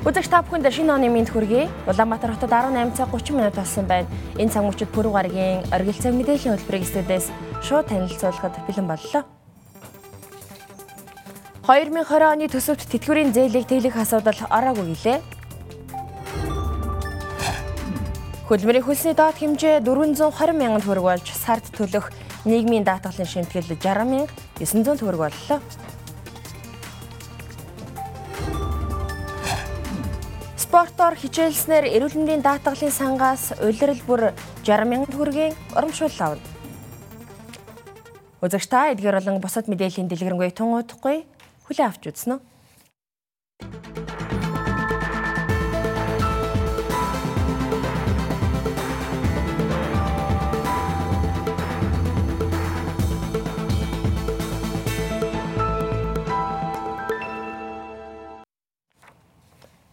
Үзэгч та бүхэнд шинэ оны мэнд хүргэе. Улаанбаатар хотод 18 цаг 30 минут болсон байна. Энэ цаг мөчид Пүрэв гарагийн оргил цаг мэдээллийн хөтөлбөрийг студиэс шууд танилцуулахад бэлэн боллоо. 2020 оны төсөвт тэтгэврийн зээлийг тэглэх асуудал ороогүй гэлээ. Хөдөлмөрийн хөлсний доод хэмжээ 420 мянган төгрөг болж сард төлөх нийгмийн даатгалын шимтгэл 60 мянга 900 төгрөг боллоо. Спортоор хичээлснээр эрүүл мэндийн даатгалын сангаас улирал бүр 60 мянган төгрөгийн урамшуул авна. Үзэгч та эдгээр болон бусад мэдээллийн дэлгэрэнгүй тунгуудахгүй хүлээ авч үзнэ үү?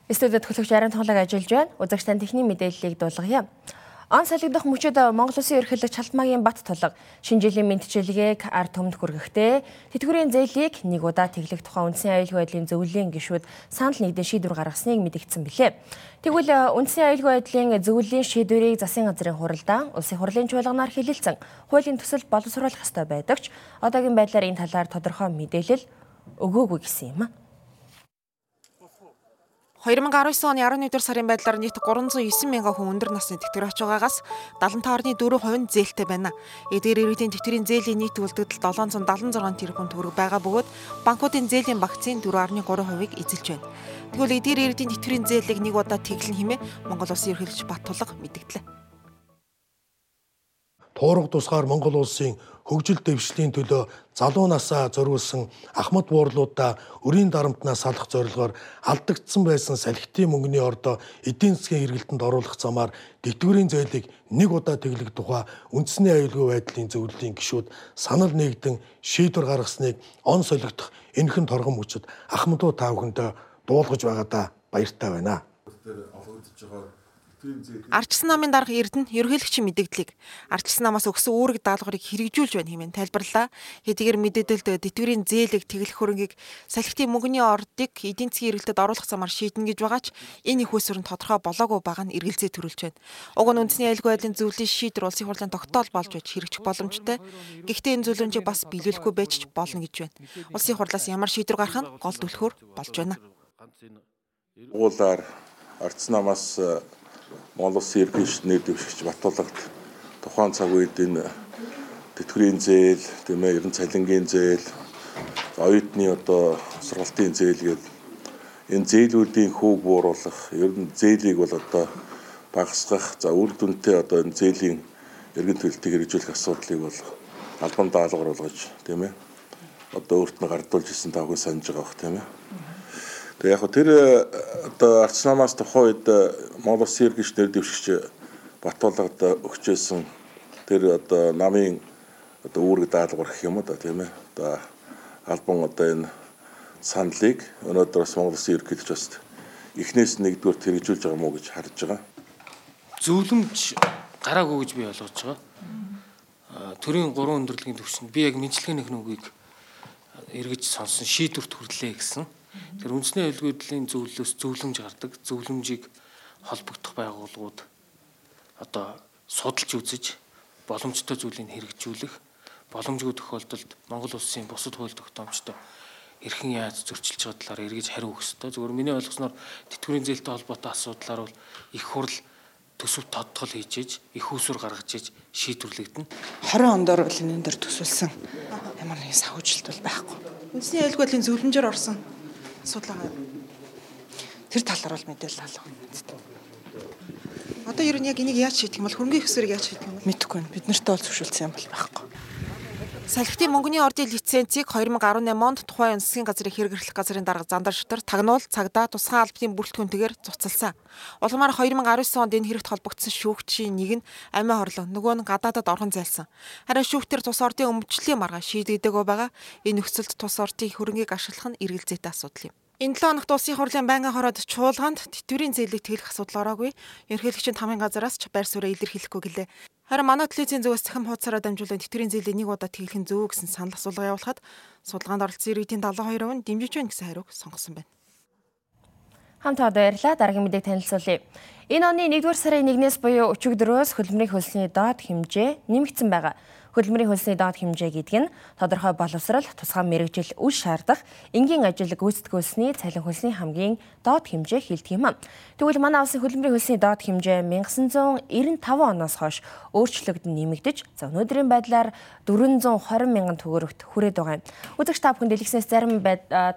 Студид төлөвч Арен тоглог ажиллаж байна. Үзэгч тань техник мэдээллийг дуулгая. Он солигдох мөчөд Монгол Улсын ерөнхийлөгч Чалтмаагийн бат тулга шинэ жилийн мэдчилгээг ард түмэнд хүргэхдээ тэтгэврийн зээлийг нэг удаа тэглэх тухай үндсэн аюулгүй байдлын зөвлөлийн гишүүд санал нэгдэн шийдвэр гаргасныг мэдгдсэн билээ. Тэгвэл үндсэн аюулгүй байдлын зөвлөлийн шийдвэрийг засгийн газрын хуралдаан улсын хурлын чуулганаар хэлэлцэн хуулийн төсөл боловсруулах ёстой байдаг ч одоогийн байдлаар энэ талаар тодорхой мэдээлэл өгөөгүй гэсэн юм а. 2019 оны 11 дугаар сарын байдлаар нийт 309 мянган хүн өндөр насны тэтгэр авч байгаагаас 75.4% нь зээлтэй байна. Эдгээр иргэдийн тэтгэрийн зээлийн нийт үлдэгдэл 776 тэрбум төгрөг байгаа бөгөөд банкуудын зээлийн багцын 4.3%-ыг эзэлж байна. Тэгвэл эдгээр иргэдийн тэтгэрийн зээлийг нэг удаа тэглэн хэмээн Монгол Улсын ерөнхийлөгч Баттулга мэдгдлээ. Туурга тусгаар Монгол улсын хөгжил дэвшлийн төлөө залуу насаа зориулсан Ахмад буурлуудаа өрийн дарамтнаас салах зорилгоор алдагдсан байсан салхитын мөнгөний ордоо эдийн засгийн эргэлтэнд оруулах замаар тэтгэврийн зээлийг нэг удаа тэглэх тухай үндэсний аюулгүй байдлын зөвлөлийн гишүүд санал нэгдэн шийдвэр гаргасныг он солигдох энхэн торгон мөчөд Ахмадуу таавхандаа дуулгаж байгаадаа баяртай байна. Тэр олгогдож байгаа Арчсан намын дарга Эрдэнэ ерөнхийлөгчийн мэдээллийг арчсан намаас өгсөн үүрэг даалгаврыг хэрэгжүүлж байна хэмээн тайлбарлаа. Хэдийгээр мэдээлэлд тэтгэврийн зээлэг тэглэх хөрөнгийг салхитын мөнгөний ордыг эдийн засгийн эргэлтэд оруулах замаар шийднэ гэж байгаа ч энэ их усүр нь тодорхой болоогүй байгаа нь эргэлзээ төрүүлж байна. Уг нь үндэсний аюулгүй байдлын зөвлөлийн шийдвэр улсын хурлын тогтоол болж байж хэрэгжих боломжтой. Гэхдээ энэ зөвлөмжийг бас биелүүлэхгүй байж болно гэж байна. Улсын хурлаас ямар шийдвэр гарах нь гол түлхүүр болж байна. Уулаар арчсан намаас Монгол Улсын ерөнхий шийдний дэвшигч Батуулагт тухайн цаг үед энэ тэтгэврийн зээл, тийм ээ, ерөн цалингийн зээл, оюутны одоо сургалтын зээл гээд энэ зээлүүдийн хүүг бууруулах, ер нь зээлийг бол одоо багасгах, за үр дүнтэй одоо энэ зээлийн эргэн төлөлтийг хэрэгжүүлэх асуудлыг бол албан даалгавар болгож тийм ээ одоо өөрт нь гардуулж исэн тавхыг санаж байгаа бох тийм ээ Тэгээ яг тэр э, одоо арчнамаас тухайн үед э, Монгол Улсын ерөнхий нэр дэвшигч Батуулгад өгчээсэн тэр одоо намын одоо үүрэг даалгавар гэх юм да тийм ээ. Одоо албан одоо энэ саналыг өнөөдөр бас Монгол Улсын ерөнхийлөгч бас эхнээс нэгдүгээр хэрэгжүүлж байгаа мó гэж харж байгаа. Зөвлөмж гараагүй гэж би ойлгож байгаа. Төрийн 3 өндөрлөгийн төвшөнд би яг мэдлэгийн нэг нүгийг эргэж сонсон шийдвэрт хүрлээ гэсэн Тэр үндэсний аюулгүйдлийн зөвлөлөөс зөвлөмж гардаг. Зөвлөмжийг холбогдох байгууллагууд одоо судалж үзэж боломжтой зүйлийг хэрэгжүүлэх боломжгүй тохиолдолд Монгол улсын бусад хууль тогтоомжтой эрхэн яаж зөрчилж байгаа талаар эргэж хариу өгөх ёстой. Зөвхөн миний ойлгосноор тэтгэврийн зээлтэй холбоотой асуудлаар бол их хурл төсөв тодтол хийж их усүр гаргаж иж шийдвэрлэгдэнэ. 20 ондор бол энэ дээр төсөлсөн ямар нэгэн санхүүжилт бол байхгүй. Үндэсний аюулгүй зөвлөмжөөр орсон асуудал байгаа. Тэр талаар бол мэдээлэл алга. Одоо ер нь яг энийг яаж шийдэх юм бол хөрөнгөний хөсвөрийг яаж шийдэх юм бол мэдэхгүй байна. Бид нартай бол зөвшөөрсөн юм бол байхгүй. Салхитын мөнгөний ордын лицензийг 2018 онд тухайн үндэсгийн газрын хэрэгэрлэх газрын дарга Зандар шүтэр тагнуул цагдаа тусгай албатын бүрэлдэхүүнтэйгээр цуцалсан. Улмаар 2019 онд энэ хэрэгт холбогдсон шүүгчийн нэг нь амиа хорлоо, нөгөө нь гадаадад орхон зайлсан. Харин шүүгтэр тус ордын өмчлөлийн маргаа шийдэгдэгөө байгаа. Энэ нөхцөлд тус ордын хөрөнгийг ашиглах нь эргэлзээтэй асуудал юм. Энэ 7 хоногт улсын хурлын байнгын хороод чуулганд тэтгэврийн зээлийг тэглэх асуудал ороогүй. Ерөнхийлөгчийн тамийн газараас ч байр суурь илэрхийлэхгүй гэлээ. Харин манай телевизийн зүгээс цахим хуудасаараа дамжуулан тэтгэврийн зээлийг нэг удаа тэглэх нь зөв гэсэн санал асуулга явуулахад судалгаанд оролцсон иргэдийн 72% нь дэмжиж байна гэсэн хариуг сонгосон байна. Хамтаа баярлалаа. Дараагийн мэдээг танилцуулъя. Энэ оны 1-р сарын 1-ээс буюу өчигдрөөс хөдөлмөрийн хөлсний доод хэмжээ нэмэгдсэн байгаа. Хөдөлмөрийн хөлсний доод хэмжээ гэдэг нь тодорхой боловсрал, тусгай мэрэгжил үл шаардах энгийн ажил гүйцэтгүүлсний цалин хөлсний хамгийн доод хэмжээ хэлдэг юм. Тэгвэл манай улсын хөдөлмөрийн хөлсний доод хэмжээ 1995 оноос хойш өөрчлөгдөн нэмэгдэж, за өнөөдрийн байдлаар 420 мянган төгрөгт хүрээд байгаа юм. Үзэгч та бүхэн дэлгэснээс зарим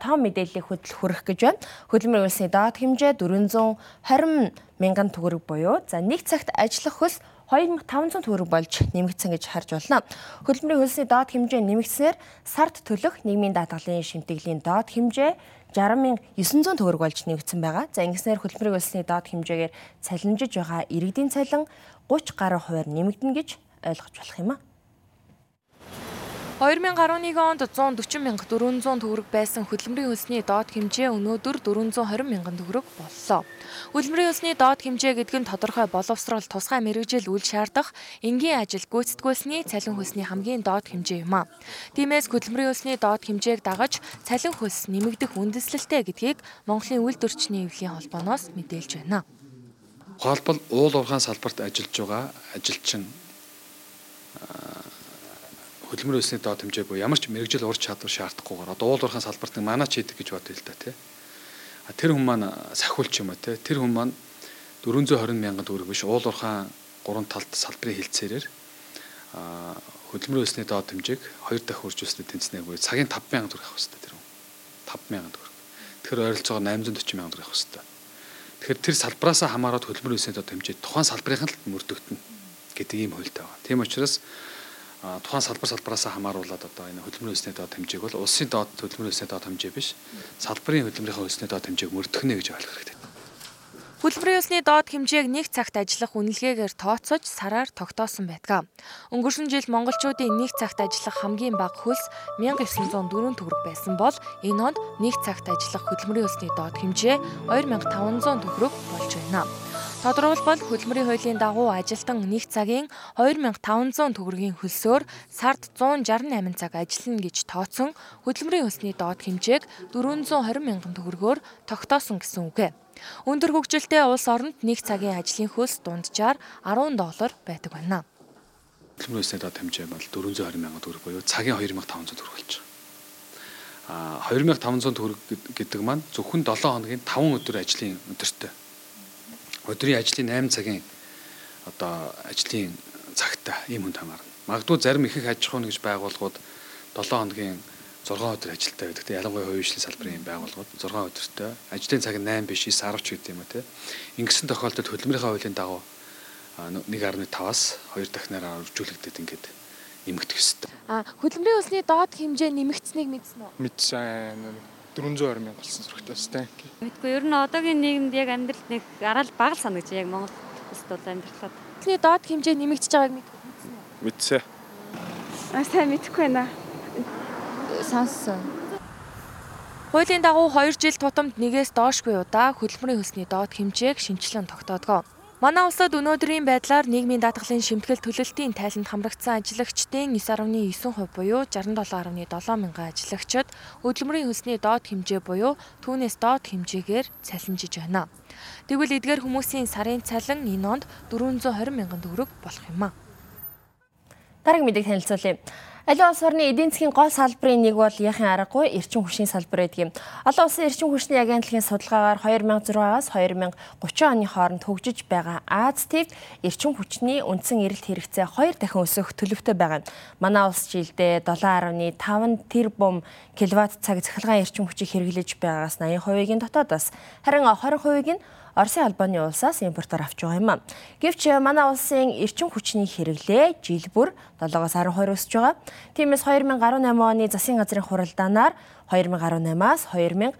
том мэдээллийг хөтлөх хүрэх гэж байна. Хөдөлмөрийн хөлсний доод хэмжээ 420 мянган төгрөг буюу за нэг цагт ажиллах хөлс 2500 төгрөг болж нэмэгдсэн гэж харж байна. Хөдөлмөрийн хөлсний доод хэмжээ нэмэгдсээр сард төлөх нийгмийн даатгалын шимтгэлийн доод хэмжээ 60900 төгрөг болж нэмэгдсэн байгаа. За ингэснээр хөдөлмөрийн хөлсний доод хэмжээгээр цалинжиж байгаа иргэдийн цалин 30 гаруй хувиар нэмэгдэнэ гэж ойлгож болох юм а. 2011 онд 140 мянга 400 төгрөг байсан хөдөлмөрийн хөлсний доод хэмжээ өнөөдөр 420 мянган төгрөг боллоо. Хөдөлмөрийн хөлсний доод хэмжээ гэдэг нь тодорхой боловсрол, тусгай мэрэгжил үйл шаардах энгийн ажил гүйцэтгүүлсний цалин хөлсний хамгийн доод хэмжээ юм а. Тиймээс хөдөлмөрийн хөлсний доод хэмжээг дагаж цалин хөлс нэмэгдэх үндэслэлтэй гэдгийг Монголын үйлдвэрчний эвлийн холбооноос мэдээлж байна. Ухаалбал уул уурхайн салбарт ажиллаж байгаа ажилчин хөдөлмөр өсний доод хэмжээ буюу ямар ч мэрэгжил ур чадвар шаардахгүйгээр одоо уул уурхайн салбарт манаач хийдэг гэж бодъё л да тий. Тэр хүн маань сахиулч юм а тий. Тэр хүн маань 420 мянган төгрөг биш уул уурхайн гурван талд салбарын хилцээрээр хөдөлмөр өсний доод хэмжээг хоёр дахь хуржүүлснээр тэнцэнэ буюу цагийн 5 мянган төгрөг авах хэрэгтэй тэр хүн. 5 мянган төгрөг. Тэгэхээр ойролцоогоор 840 мянган төгрөг авах хэрэгтэй. Тэгэхээр тэр салбараас хамаарат хөдөлмөр өсний доод хэмжээ тухайн салбарын л мөрдөгдөн гэдэг ийм хуультай байна. Тийм учраас тухайн салбар салбараас хамааруулаад одоо энэ хөдөлмөрийн өсний доод хэмжээг бол улсын доод хөдөлмөрийн өсний доод хэмжээ биш салбарын хөдөлмөрийн өсний доод хэмжээг мөрдөхнэ гэж ойлгох хэрэгтэй. Хөдөлмөрийн ёсны доод хэмжээг нэг цагт ажиллах үнэлгээгээр тооцоож сараар тогтоосон байдаг. Өнгөрсөн жил монголчуудын нэг цагт ажиллах хамгийн бага хөлс 1904 төгрөг байсан бол энэ онд нэг цагт ажиллах хөдөлмөрийн ёсны доод хэмжээ 2500 төгрөг болж байна. Тодорхойлбол хөдөлмөрийн хуулийн дагуу ажилтан нэг цагийн 2500 төгрөгийн хөлсөөр сард 168 цаг ажиллана гэж тооцсон хөдөлмөрийн хөлсний доод хэмжээг 420 мянган төгрөгөөр тогтоосон гэсэн үг. Өндөр хөгжилтэй улс оронд нэг цагийн ажлын хөлс дунджаар 10 доллар байдаг байна. Хөдөлмөрийн хөлсний доод хэмжээ бол 420 мянган төгрөг буюу цагийн 2500 төгрөг болж байгаа. А 2500 төгрөг гэдэг маань зөвхөн 7 хоногийн 5 өдөр ажлын өдөртэй өдрийн ажлын 8 цагийн одоо ажлын цагтаа ийм хүн хамаарна. Магадгүй зарим их их аж ахуйн гэж байгууллагууд 7 хоногийн 6 өдөр ажилтаа байдаг. Тэ ялангуяа хувийн хөгжлийн салбарын байгууллагууд 6 өдөртөө ажлын цаг нь 8 биш 9 10 ч гэдэг юм уу те. Ингэсэн тохиолдолд хөдөлмөрийнхөө хуулийн дагуу 1.5-аас 2 дахинаар өргөжүүлэгдээд ингээд нэмэгдэх ёстой. А хөдөлмөрийн усны доод хэмжээ нэмэгдсэнийг мэдсэн үү? Мэдсэн. 420 мянга болсон зурагтай өстэй. Мэдгүй ер нь одоогийн нийгэмд яг амьдралд нэг гараал бага л санагдаж яг Монгол улсад бол амьдрахад. Тэний доод хэмжээ нэмэгдэж байгааг мэдсэн үү? Мэдсэн. Аа сайн мэдэхгүй байна. Сонссон. Хуулийн дагуу 2 жил тутамд нэгээс доошгүй удаа хөдөлмөрийн хөлсний доод хэмжээг шинчлэн тогтоодгоо. Манай улсад өнөөдрийн байдлаар нийгмийн даатгалын шимтгэл төлөлтийн тайланд хамрагдсан ажиллагчдын 9.9% буюу 67.7 мянган ажиллагчид хөдөлмөрийн хөлсний доод хэмжээ буюу түүнээс доод хэмжээгээр цалинжиж байна. Тэгвэл эдгээр хүмүүсийн сарын цалин энэ онд 420 мянган төгрөг болох юм а. Дараагийн мэдээг танилцуулъя. Аливаа улс орны эдийн засгийн гол салбарын нэг бол яхин аргагүй эрчим хүчний салбар байдаг юм. Олон улсын эрчим хүчний агентлагийн судалгаагаар 2006-аас 2030 оны хооронд хөгжиж байгаа Аз ТВ эрчим хүчний үндсэн эрэлт хэрэгцээ 2 дахин өсөх төлөвтэй байгаа. Манай улс жилдээ 7.5 тэрбум киловатт цаг цахилгаан эрчим хүчийг хэрэглэж байгаагаас 80%-ийн дотоодоос харин 20%-ийг нь Оросын албаны улсаас импортоор авч байгаа юм. Гэвч манай улсын эрчим хүчний хэрэглээ жил бүр 7-оос 12 өсөж байгаа. Тиймээс 2018 оны засгийн газрын хуралдаанаар 2018-аас 2023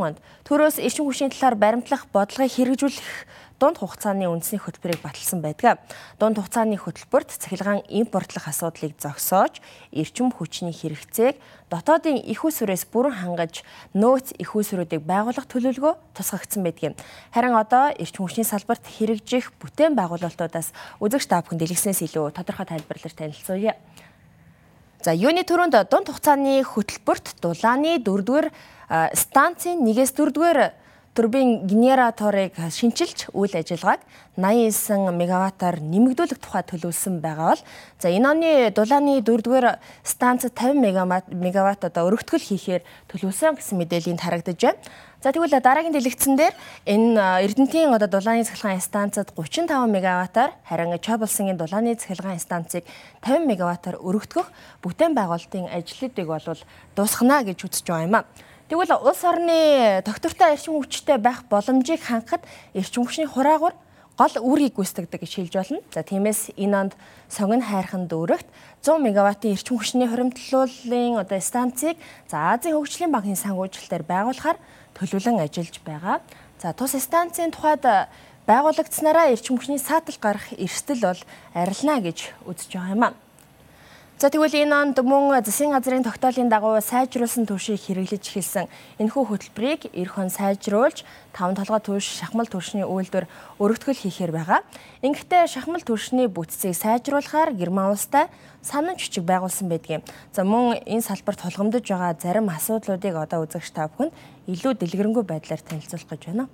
онд төрөөс эрчим хүчний талаар баримтлах бодлогыг хэрэгжүүлэх дунд хугацааны үндэсний хөтөлбөрийг баталсан байдаг. Дунд хугацааны хөтөлбөрт цахилгаан импортлох асуудлыг зогсоож, эрчим хүчний хэрэгцээг дотоодын их усүрээс бүрэн хангаж нөөц их усүрүүдийг байгуулах төлөвлөгөө тусгагдсан байдаг. Харин одоо эрчим хүчний салбарт хэрэгжих бүтээн байгуулалтуудаас үзэгч та бүхэн дэлгэснээс илүү тодорхой тайлбарлаж танилцуулъя. За юуны төрөнд дунд хугацааны хөтөлбөрт дулааны 4-р станцын 1-ээс 4-р турбин генераторыг шинчилж үйл ажиллагааг 89 мегаваттаар нэмэгдүүлэх тухай төлөвлөсөн байгаа бол за энэ оны дулааны 4-р станц 50 мегаватт одоо өргөтгөл хийхээр төлөвлөсөн гэсэн мэдээллийн тарагдаж байна. За тэгвэл дараагийн дэлгэцэн дээр энэ Эрдэнтийн одоо дулааны цахилгаан станцад 35 мегаваттаар харин Чаблсангийн дулааны цахилгаан станцыг 50 мегаваттаар өргөтгөх бүтээн байгуулалтын ажлуудыг бол дуусгана гэж үзэж байгаа юм а. Тэгвэл улс орны доктортой эрчим хүчтэй байх боломжийг хангахад эрчим хүчний хураагур гол үүргийг гүйцэтгэдэг гэж хэлж болно. За тиймээс энэ онд сонгон хайрхан дүүрэгт 100 мегаваттын эрчим хүчний хоримтлууллын одоо станцыг за Азийн хөгжлийн банкны санхүүжилтээр байгуулахаар төлөвлөн ажиллаж байгаа. За тус станцын тухайд байгуулагдсанараа эрчим хүчний саатал гарах эрсдэл бол арилна гэж үзэж байгаа юм аа. За тэгвэл энэ онд мөн засгийн газрын тогтоолын дагуу сайжруулсан түвшийг хэрэглэж эхэлсэн энэхүү хөтөлбөрийг эх хон сайжруулж таван толгой түвш шахмал түвшний үйлдвэр өргөтгөл хийхээр байгаа. Ингэхдээ шахмал түвшний бүтцийг сайжруулахаар Герман улстай санан жүчиг байгуулсан байдгийн. За мөн энэ салбарт тулгамдж байгаа зарим асуудлуудыг одоо үзэгч та бүхэнд илүү дэлгэрэнгүй байдлаар танилцуулах гэж байна.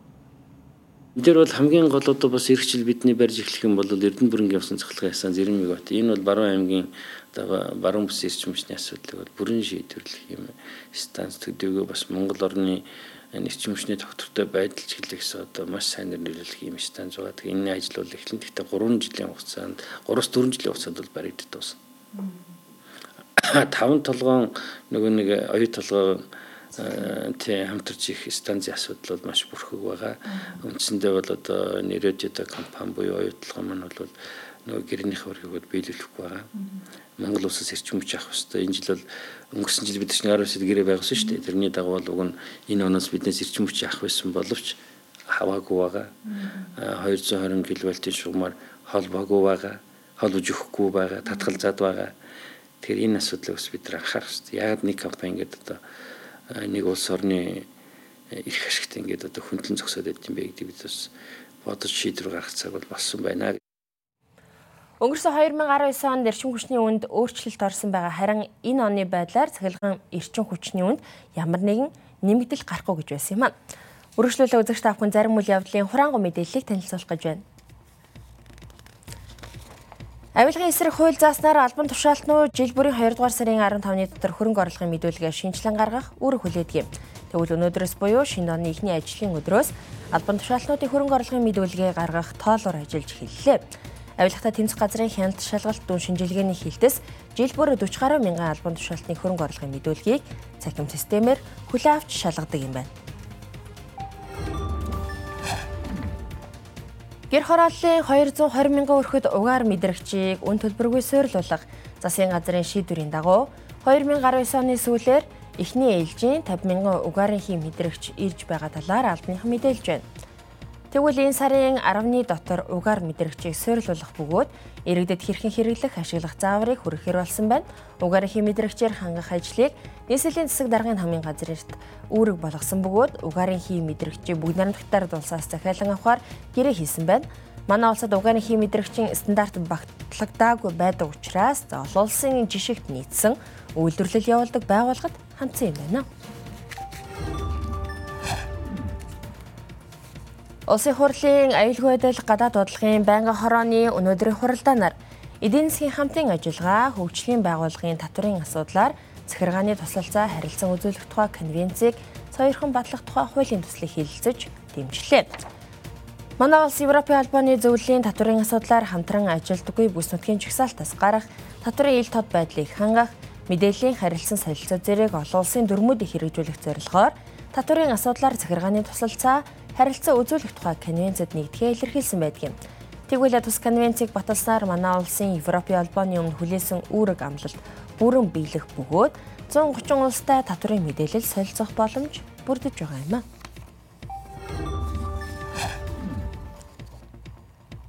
Энд дээр бол хамгийн гол одоо бас эх жил бидний барьж эхлэх юм бол Эрдэнэ бүрэнгийн явсан цахилгаан ясан зэрмэг бат. Энэ бол Баруун аймгийн одоо баруун бүс эрчим хүчний асуудлыг бол бүрэн шийдвэрлэх юм станц төдийгөө бас Монгол орны эрчим хүчний доктортой байдал чиглэлээс одоо маш сайн нэрвэрлэх юм станц байгаа. Энэ ажил бол эхлэн гэхдээ 3 жилийн хугацаанд 3-4 жилийн хугацаанд бол баригддаг дуусна. Таван толгоон нөгөө нэг оюу толгоон тий хамтарч их станцын асуудал бол маш бүрхэг байгаа. Үндсэндээ бол одоо нэрөдөд компани буюу оюутлага маань бол нөгөө гэрнийх хөргөөгд биелүүлэхгүй байгаа. Монгол улсаас эрчим хүч авах хэрэгтэй. Энэ жил бол өнгөрсөн жил бид чинь 19-д гэрээ байгуулсан шүү дээ. Тэрний дагуу бол уг нь энэ оноос биднээс эрчим хүч авах байсан боловч хаваагүй байгаа. 220 кВт-ийн шугамар холбоогүй байгаа. Холбож өгөхгүй байгаа. Татгалзаад байгаа. Тэгэхээр энэ асуудлыг бас бид анхаарах хэрэгтэй. Яг нэг компани ингээд одоо нэг улс орны эрх ашигт ингээд одоо хөндлөн зогсоод байд юм бэ гэдэг бид бас бодож шийдвэр гаргах цаг бол болсон байна. Өнгөрсөн 2019 онд эрчим хүчний үнд өөрчлөлт орсон байгаа. Харин энэ оны байдлаар цахилгаан эрчим хүчний үнд ямар нэгэн нэмэгдэл гарахгүй гэж байсан юм а. Үргэлжлүүлээ үзэгч та бүхэн зарим үйл явдлын хураангуй мэдээллийг танилцуулах гэж байна. Авилгын эсрэг хууль зааснаар албан тушаалтнуу жил бүрийн 2 дугаар сарын 15-ны дотор хөрөнгө оруулалтын мэдүүлгээ шинжилэн гаргах үүрэг хүлээдэг юм. Тэгвэл өнөөдрөөс буюу шинэ оны эхний ажлын өдрөөс албан тушаалтнуудын хөрөнгө оруулалтын мэдүүлгээ гаргах тоолоор ажиллаж эхэллээ. Авилгатай тэмцэх газрын хяналт шалгалт дүн шинжилгээний хилтэс жил бүр 40 гаруй мянган албан тушаалтны хөрөнгө оруулалтын мэдүүлгийг цахим системээр хүлээн авч шалгадаг юм байна. Гэр хорооллын 220 мянган өрхөд угаар мэдрэгчийг үн төлбөргүй суйрлуулах засгийн газрын шийдвэрийн дагуу 2019 оны сүүлээр эхний ээлжийн 50 мянган угаарын хий мэдрэгч ирж байгаа талаар албаныхан мэдээлж байна. Тэгвэл энэ сарын 10-ны дотор угаар мэдрэгчийг суйрлуулах бөгөөд иргэдэд хэрхэн хэрэглэх ашиглах зааврыг хүргэхээр болсон байна. Угаарын мэдрэгчээр хангах ажлыг нийслэлийн засаг даргын хамгийн газар эрт үүрэг болгосон бөгөөд угаарын хий мэдрэгчийг бүгд наримдагтаар дулсаас захиалан авахар гэрээ хийсэн байна. Манай улсад угаарын хий мэдрэгчийн стандарт багтлагдаагүй байдаг учраас олон улсын жишгт нийцсэн үйлдвэрлэл явуулдаг байгууллагад хандсан юм байна. Улсын хурлын аюулгүй байдал гадаад бодлогын байнгын хорооны өнөөдрийн хуралдаанаар эдийн засгийн хамтын ажиллагаа хөгжлийн байгууллагын татврын асуудлаар захиргааны туслалцаа харилцан үзүүлэх тухай конвенцийг соёрхон батлах тухай хуулийн төслийг хэлэлцэж дэмжлээ. Манай улс Европын албаны зөвлөлийн татврын асуудлаар хамтран ажилдаггүй бүс нутгийн жагсаалтаас гарах татврын ил тод байдлыг хангах мэдээллийн харилцан солилцоо зэрэг олон улсын дүрмүүдийг хэрэгжүүлэх зорилгоор татврын асуудлаар захиргааны туслалцаа харилцаа үзүүлэх тухай конвенцэд нэгдэхээ илэрхийлсэн байдаг юм. Тэгвэл тус конвенцийг баталснаар манай улсын Европын албаны өмнө хүлээсэн үүрэг амлалт бүрэн биелэх бөгөөд 130 улстай татврын мэдээлэл солилцох боломж бүрдэж байгаа юм а.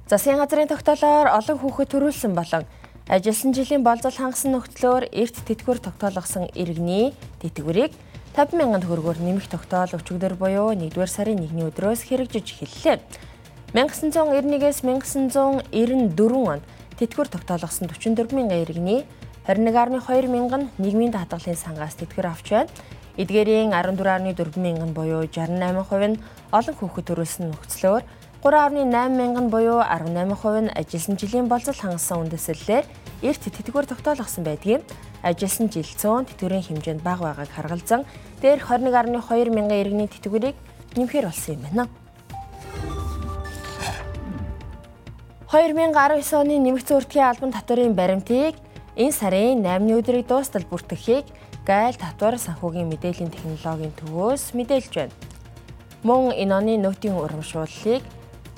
Засгийн газрын тогтоолоор олон хүүхэд төрүүлсэн болон ажилсан жилийн болзол хангасан нөхцлөөр эрт тэтгэвэр тогтоолгосон иргэний тэтгэврийг 50 мянган төгрөгөөр нэмэх тогтоол өчигдөр буюу 1-р сарын 1-ний өдрөөс хэрэгжиж эхэллээ. 1991-ээс 1994 онд тэтгэвэр тогтоолгосон 44 мянган иргэний 21.2 мянган нийгмийн даатгалын сангаас тэтгэвэр авч байна. Эдгээрийн 14.4 мянган буюу 68% нь олон хүүхэд төрүүлсэн нөхцлөөр 3.8 мянган буюу 18% нь ажилсан жилийн болцол хангасан үндэслэлээр эрт тэтгэвэр тогтоолгосон байдгийг ажилсан жил цөөн тэтгэврийн хэмжээнд бага байгааг харгалзан дээрх 21.2 мянган иргэний тэтгэврийг нэмэхээр болсон юм байна. 2019 оны нэмэгдсэн үртгийн албан татварын баримтыг энэ сарын 8-ны өдрийг дуустал бүртгэхийг гайл татвар санхүүгийн мэдээллийн технологийн төвөөс мэдээлж байна. Мөн энэ оны нөтийн урамшууллыг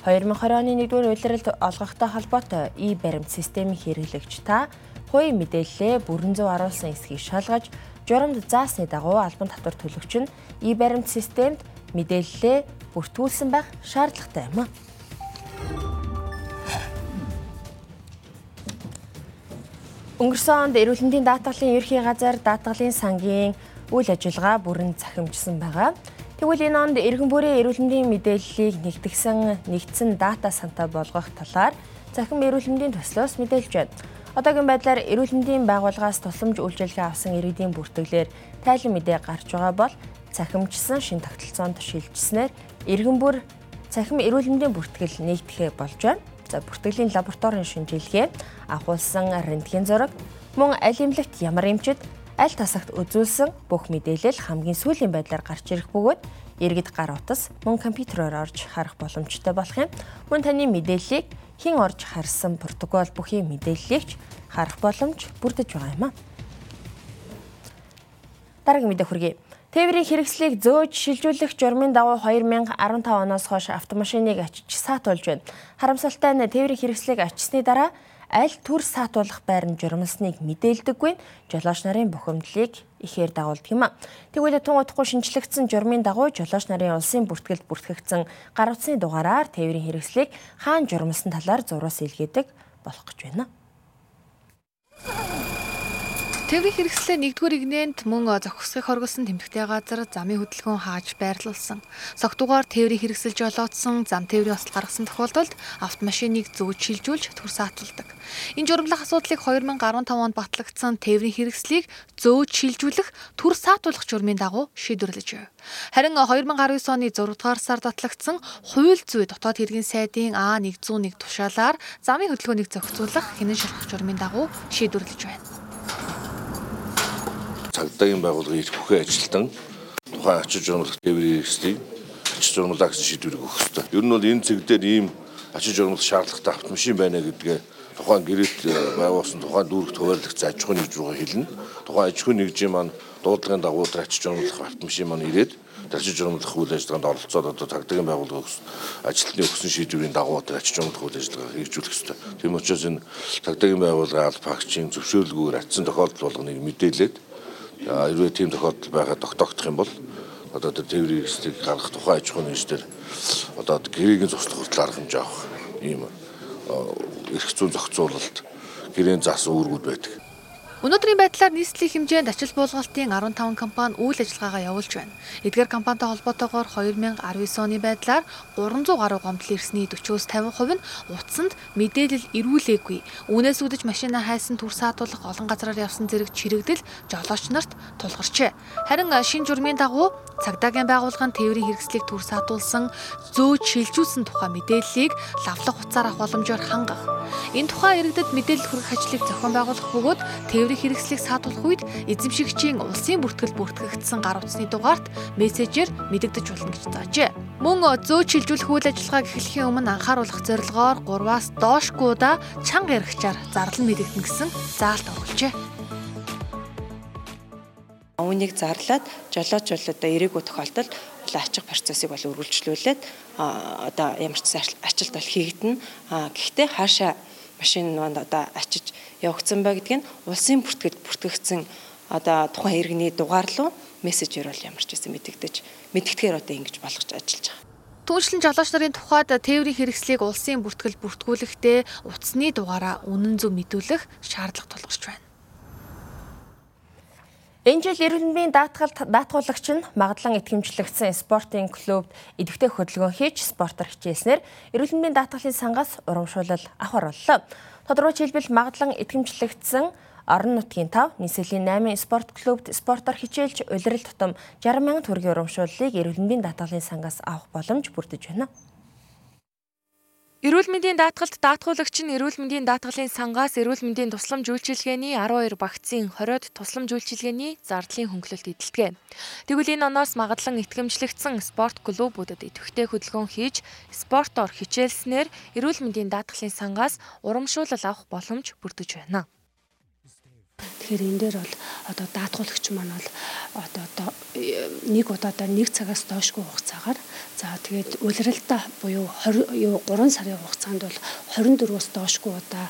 2020 оны 1-р улиралд олгохтой холбоотой и баримт системийн хэрэглэгч та хувийн мэдээллээ бүрэн зөв оруулсан эсхийг шалгаж журамд заасны дагуу албан татвар төлөгч нь и баримт системд мэдээллээ бүртгүүлсэн байх шаардлагатай юм. Өнгөрсөн онд эрүүл мэндийн даатгалын ерхий газар даатгалын сангийн үйл ажиллагаа бүрэн захимжсан байгаа. Тэгвэл энэ онд иргэн бүрийн эрүүл мэндийн мэдээллийг нэгтгэсэн нэгдсэн дата санта болгох талаар захим эрүүл мэндийн төслөөс мэдээлж байна. Одоогийн байдлаар эрүүл мэндийн байгууллагаас тусламж үйлчилгээ авсан иргэдийн бүртгэлээр тайлан мэдээ гарч байгаа бол цахимжсан шин тогтолцоонд шилжснээр иргэн бүр цахим эрүүл мэндийн бүртгэл нэгдэхэ болж байна. За бүртгэлийн лабораторийн шинжилгээ, авахулсан рентген зураг, мөн аль эмнэлэгт ямар эмчит аль тасагт үзүүлсэн бүх мэдээлэл хамгийн сүүлийн байдлаар гарч ирэх бөгөөд иргэд гар утас мөн компьютероор орж харах боломжтой болох юм. Мөн таны мэдээллийг хэн орж харсан протокол бүхий мэдээллийг харах боломж бүрдэж байгаа юм а. Дараагийн мэдээ хүргэе. Тээврийн хэрэгслийг зөөж шилжүүлэх журмын дагуу 2015 оноос хойш автомашиныг ачиж саатуулж байна. Харамсалтай нь тээврийн хэрэгслийг ачсны дараа аль төр саатуулах байр нь журмалсныг мэдээлдэггүй жолооч нарын бухимдлыг ихээр дагуулдаг юм а. Тэгвэл тун утгагүй шинжлэгдсэн журмын дагуу жолооч нарын улсын бүртгэлд бүртгэгдсэн гар утасны дугаараар тээврийн хэрэгслийг хаан журмалсан талаар зурвас илгээдэг болох гэж байна. Төвийн хэрэгслээ нэгдүгээр игнэнд мөн зохисхийг хоригдсон тэмдэгтэй газар замын хөдөлгөөн хааж байрлуулсан. Согтуугаар тээврийн хэрэгсэл жолоодсон зам тээврийн осол гаргасан тохиолдолд автомашиныг зөөж шилжүүлж түр саатуулдаг. Энэ журамлах асуудлыг 2015 онд батлагдсан тээврийн хэрэгслийг зөөж шилжүүлэх түр саатуулах журмын дагуу шийдвэрлэж. Харин 2019 оны 6 дугаар сард батлагдсан хууль зүй дотоод хэргийн сайдын А101 тушаалаар замын хөдөлгөөнийг зохицуулах хинэн шалгах журмын дагуу шийдвэрлэж байна цагдаагийн байгууллагын их бүхэн ажилтан тухайн ачиж журмалах тээврийн хэрэгслийг ачиж журмалаа гэсэн шийдвэрийг өгөх ёстой. Ер нь бол энэ зэг дээр ийм ачиж журмалах шаардлагатай автомашин байна гэдгээ тухайн гэрээт э, байгуулсан тухайн дүүрэгт хуваарлагдсан аж ахуйн нэгж рүү хэлнэ. Тухайн аж ахуйн нэгжийн маань дуудлагын дагуу ачиж журмалах автомашин маань ирээд ачиж журмалах үйл ажиллагаанд оролцоод одоо цагдаагийн байгууллага ажилтны өгсөн шийдвэрийн дагуу ачиж журмалах үйл ажиллагаа хэрэгжүүлэх ёстой. Тийм учраас энэ цагдаагийн байгууллага аль багчийн зөвшөөрлгүйгээр ачсан тохиолдол болгоныг мэдээлээд хэрвээ тийм тохиолдол байгаад тогтоогдох юм бол одоо тэр тээврийн хэсгийг гаргах тухай аж ахуйн нэгждэр одоо гэрээгийн зочлох хүртэл арга хэмжээ авах ийм эрх зүйн зохицуулалт гэрээний зас үүргүүд байдаг. Өнөөдрийн байдлаар нийслэлийн хэмжээнд ачил буулгалтын 15 компани үйл ажиллагаагаа явуулж байна. Эдгээр компанитай холбоотойгоор 2019 оны байдлаар 300 гаруй гомдол ирсний 40-оос 50% нь утсанд мэдээлэл ирүүлээгүй. Үүнээс үүдэж машинаа хайсан түр саатуулах олон газраар явсан зэрэг чирэгдэл жолооч нарт тулгарчээ. Харин шин журмын дагуу цагдаагийн байгууллагын тээврийн хэрэгслийг түр саатуулсан зөөж шилжүүлсэн тухай мэдээллийг лавлах хуцаар авах боломжоор хангах. Энэ тухай иргэдэд мэдээлэл хүргэх ажлыг зохион байгуулах бөгөөд тээврийн хэрэгслийг саатуулах үед эзэмшигчийн улсын бүртгэл бүртгэгдсэн гар утасны дугаарт мессежээр мэдэгдэж болно гэж заажээ. Мөн зөөж шилжүүлэх үйл ажиллагааг эхлэхийн өмнө анхааруулах зорилгоор 3-аас доошгуудаа чанга яригчаар зарлан мэдэгдэн гэсэн заалт оруулжээ. Үүнийг зарлаад жолооч бол одоо эрэгүү тохиолдолд ачиг процессыг бол үргэлжлүүлээд одоо ямар ч ачлалт бол хийгдэнэ. Гэхдээ хаашаа машин нь одоо ачиж явагдсан ба гэдг нь улсын бүртгэл бүртгэгдсэн одоо тухайн иргэний дугаар руу мессежээр бол ямар ч байсан мэдэгдэж мэдгэдгээр одоо ингэж болгож ажиллаж байгаа. Түүнчлэн жолооч нарын тухайд тээврийн хэрэгслийг улсын бүртгэл бүртгүүлэхдээ утасны дугаараа үнэн зөв мэдүүлэх шаардлага тулгарч байна. Энэ жил эрүүл мэндийн даатгуулагч нь магадлан итгэмжлэгдсэн спортын клубт идэвхтэй хөдөлгөөн хийж спортоор хичээснээр эрүүл мэндийн даатгалын сангаас урамшуулал авах орлоо. Тодорхой хэлбэл магадлан итгэмжлэгдсэн орон нутгийн 5, нийслэлийн 8 спорт клубт спортоор хичээлж улирал тутам 60 мянган төгрөгийн урамшууллыг эрүүл мэндийн даатгалын сангаас авах боломж бүрдэж байна. Эрүүл мэндийн даатгалд даатгуулагч нь эрүүл мэндийн даатгалын сангаас эрүүл мэндийн тусламж үйлчилгээний 12 багцын 20-од тусламж үйлчилгээний зардлын хөнгөлөлт эдэлдэг. Тэгвэл энэ оноос магадлан итгэмжлэгдсэн спорт клубүүдэд идэвхтэй хөдөлгөөн хийж спортоор хичээлснээр эрүүл мэндийн даатгалын сангаас урамшуулал авах боломж бүрдэж байна. Тэгэхээр энэ дээр бол одоо даатгуулагч маань бол одоо одоо нэг удаадаа нэг цагаас доошгүй хугацаагаар за тэгээд улиралдаа буюу 20 юу 3 сарын хугацаанд бол 24-өөс доошгүй удаа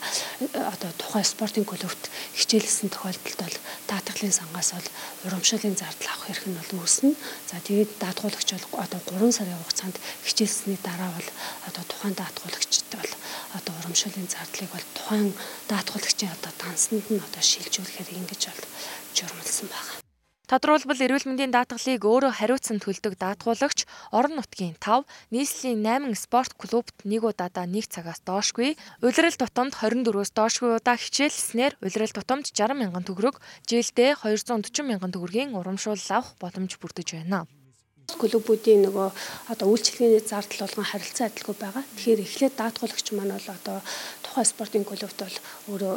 одоо тухайн спортын клубт хичээлсэн тохиолдолд бол даатгалын сангаас бол урамшууллын зардал авах хэрэг нь бол үүснэ. За тэгээд даатгуулагч бол одоо 3 сарын хугацаанд хичээлсний дараа бол одоо тухайн даатгуулагчд бол одоо урамшууллын зардлыг бол тухайн даатгуулагчийн одоо тансанд нь одоо шилжүүлэхээр ингэж бол журмалсан байна. Тодорхойлбол эрүүл мэндийн даатгалыг өөрөө хариуцсан төлдөг даатгуулагч орон нутгийн 5, нийслэлийн 8 спорт клубт нэг удаадаа 1 цагаас доошгүй, улирал тутамд 24-өөс доошгүй удаа хичээлснээр улирал тутамд 60 мянган төгрөг, жилдээ 240 мянган төгрөгийн урамшуул авах боломж бүрдэж байна клубүүдийн нөгөө одоо үйлчлэгээний зардал болгон харилцан адилгүй байгаа. Тэгэхээр эхлээд даатгуулагч маань бол одоо тухайн спортын клубт бол өөрөө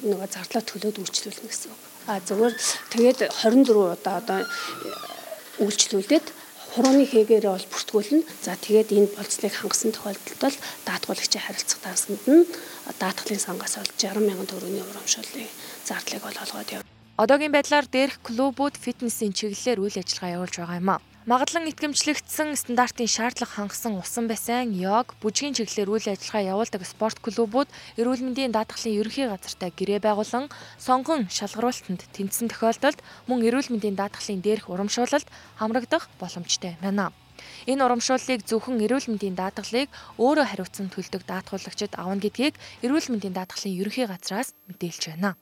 нөгөө зардлаа төлөөд үйлчлүүлнэ гэсэн үг. А зөвхөн тэгээд 24 удаа одоо үйлчлүүлээд хурууны хээгээрээ бол бүртгүүлнэ. За тэгээд энэ болцлыг хангасан тохиолдолд бол даатгуулагчийн харилцах тавсанд нь даатгалын сангаас бол 60 мянган төгрөгийн урамшууллын зардлыг бол олгоод яв. Одоогийн байдлаар дээрх клубүүд фитнесийн чиглэлээр үйл ажиллагаа явуулж байгаа юм а. Магадлан итгэмжлэгдсэн стандартын шаардлага хангасан усан бассейн, йог, бүжгийн чиглэлээр үйл ажиллагаа явуулдаг спорт клубүүд эрүүл мэндийн даатгалын ерөнхий газартай гэрээ байгуулан сонгон шалгаруулалтанд тэмцсэн тохиолдолд мөн эрүүл мэндийн даатгалын дээрх урамшуулалд хамрагдах боломжтой байна. Энэ урамшууллыг зөвхөн эрүүл мэндийн даатгалыг өөрөө хариуцсан төлдөг даатгуулагчид авна гэдгийг эрүүл мэндийн даатгалын ерөнхий газраас мэдээлж байна.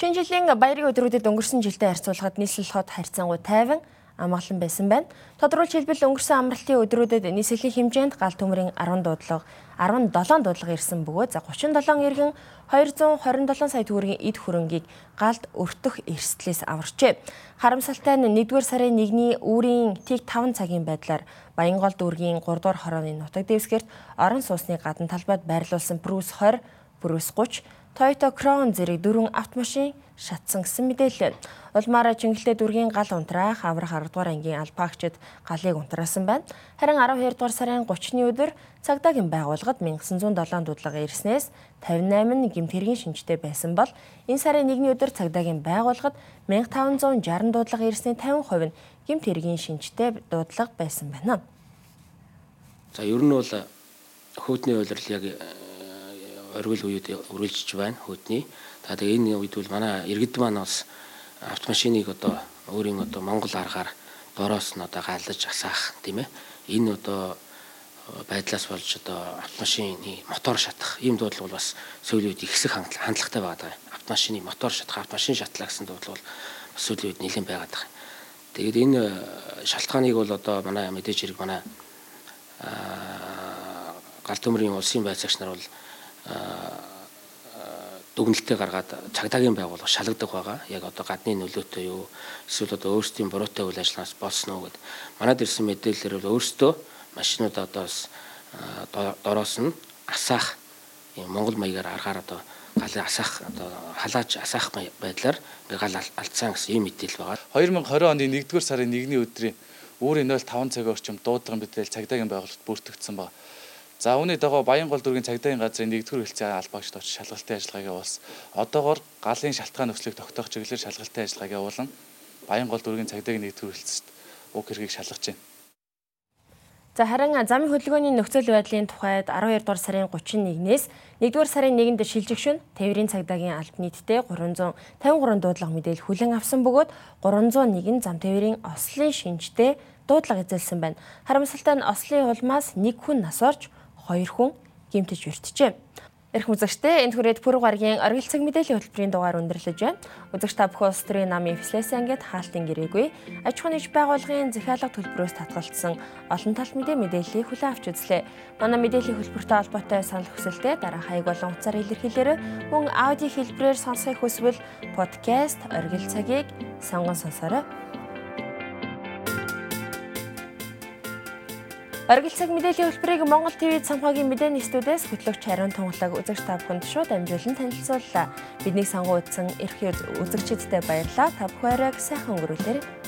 Шинэ жилийн баярын өдрүүдэд өнгөрсөн жилдээ харьцуулахад нийслэл хот харьцангуй тайван амгалан байсан байна. Тодорхойлж хэлбэл өнгөрсөн амралтын өдрүүдэд нийслэлийн хэмжээнд гал төмрийн 10 дуудлага 17 дуудлага ирсэн бөгөөд за 37 иргэн 227 сая төгрөгийн эд хөрөнгийг галд өртөх эрсдлээс аварчээ. Харамсалтай нь 1-р сарын 1-ний үүрийн тэг 5 цагийн байдлаар Баянгол дүүргийн 3-р хорооны нутаг дэвсгэрт орон сууцны гадна талбайд байрлуулсан Брус 20, Брус 30 Toyota Crown зэрэг дөрвөн автомашин шатсан гэсэн мэдээлэл. Улмаараа Чингэлтэй дүргийн гал унтраах аврах 10 дугаар ангийн албаагчид галыг унтраасан байна. Харин 12 дугаар сарын 30-ны өдөр цагдаагийн байгууллагад 1907 дуудлага ирснээс 58 гэмт хэргийн шинжтэй байсан бол энэ сарын 1-ний өдөр цагдаагийн байгууллагад 1560 дуудлага ирсний 50% нь гэмт хэргийн шинжтэй дуудлага байсан байна. За ер нь бол хөөдний улирал яг оргил үед үргэлжж байна хөөдний. За тэгээ энэ үед бол манай иргэд маань бас автомашиныг одоо өөрийн одоо Монгол аргаар дороос нь одоо галж асаах тийм ээ. Энэ одоо байдлаас болж одоо автомашины мотор шатах ийм дуудлага бол бас сүүлийн үед ихсэх хандлагатай байгаа. Автомашины мотор шатах, автомашин шатлаа гэсэн дуудлага бол бас сүүлийн үед нэлээд байгаа. Тэгээд энэ шалтгааныг бол одоо манай мэдээж хэрэг манай гал төмрийн улсын байцаагч нар бол дүгнэлтээ гаргаад цагдаагийн байгууллага шалгадаг байгаа. Яг одоо гадны нөлөөтэй юу эсвэл одоо өөрсдийн буруутай үйл ажиллагаанаас болсон уу гэд манад ирсэн мэдээлэлээр бол өөрсдөө машинууд одоо бас дороос нь асаах Монгол маягаар аргаар одоо галыг асаах одоо халааж асаах байдлаар ингээ гал алдсан гэсэн ийм мэдээлэл байгаа. 2020 оны 1-р сарын 1-ний өдрийн үүрийн 05 цагийн орчим дуудлагын мэдээлэл цагдаагийн байгууллагт бүртгэгдсэн байна. За үүний дагуу Баянгол дүүргийн цагдаагийн газрын нэгдүгээр хэлцээ албаагчд очиж шалгалтын ажиллагааг явуулсан. Одоогоор галын шалтгаан нөхцөлийг тогтоох чиглэлээр шалгалтын ажиллагааг явуулан Баянгол дүүргийн цагдаагийн нэгдүгээр хэлцэд уг хэргийг шалгаж байна. За харин замын хөдөлгөөний нөхцөл байдлын тухайд 12 дугаар сарын 31-ээс 1-р сарын 1-нд шилжигшүн тээврийн цагдаагийн албан нийтдээ 353 дуудлага мэдээлэл хүлээн авсан бөгөөд 301 зам тээврийн ослын шинжтэй дуудлага эзэлсэн байна. Харамсалтай нь ослын улмаас нэг хүн нас орж хоёр хүн гэмтэж өртжээ. Эрх үзэгчтэй энэ хүрээд пүрэв гарагийн оргил цаг мэдээллийн хөтөлбөрийн дугаар өндөрлөж байна. Үзэгч та бүхэн улс төрийн намын эфлээс ангид хаалтын гэрээгүй аж ахуйн нэгж байгууллагын захиалга төлбөрөөс татгалцсан олон талт мэдээ мэдээллийг хүлээн авч үзлээ. Манай мэдээллийн хөтөлбөртэй холбоотой санал хүсэлтэд дараах хаяг болон утсаар илэрхийлээрэй. Мөн аудио хэлбэрээр сонсохыг хүсвэл подкаст оргил цагийг сонгон сонсоорой. Оргил цаг мэдээллийн хөтөлбөрийг Монгол ТV цамхаагийн мэдээний студиэс хөтлөгч Харин Тунгалаг үзэгч та бүхэнд шууд амжуулан танилцууллаа. Бидний сонгон үзсэн эрх үзэгчдэд баярлалаа. Та бүхэн сайхан өнгөрүүлээрэй.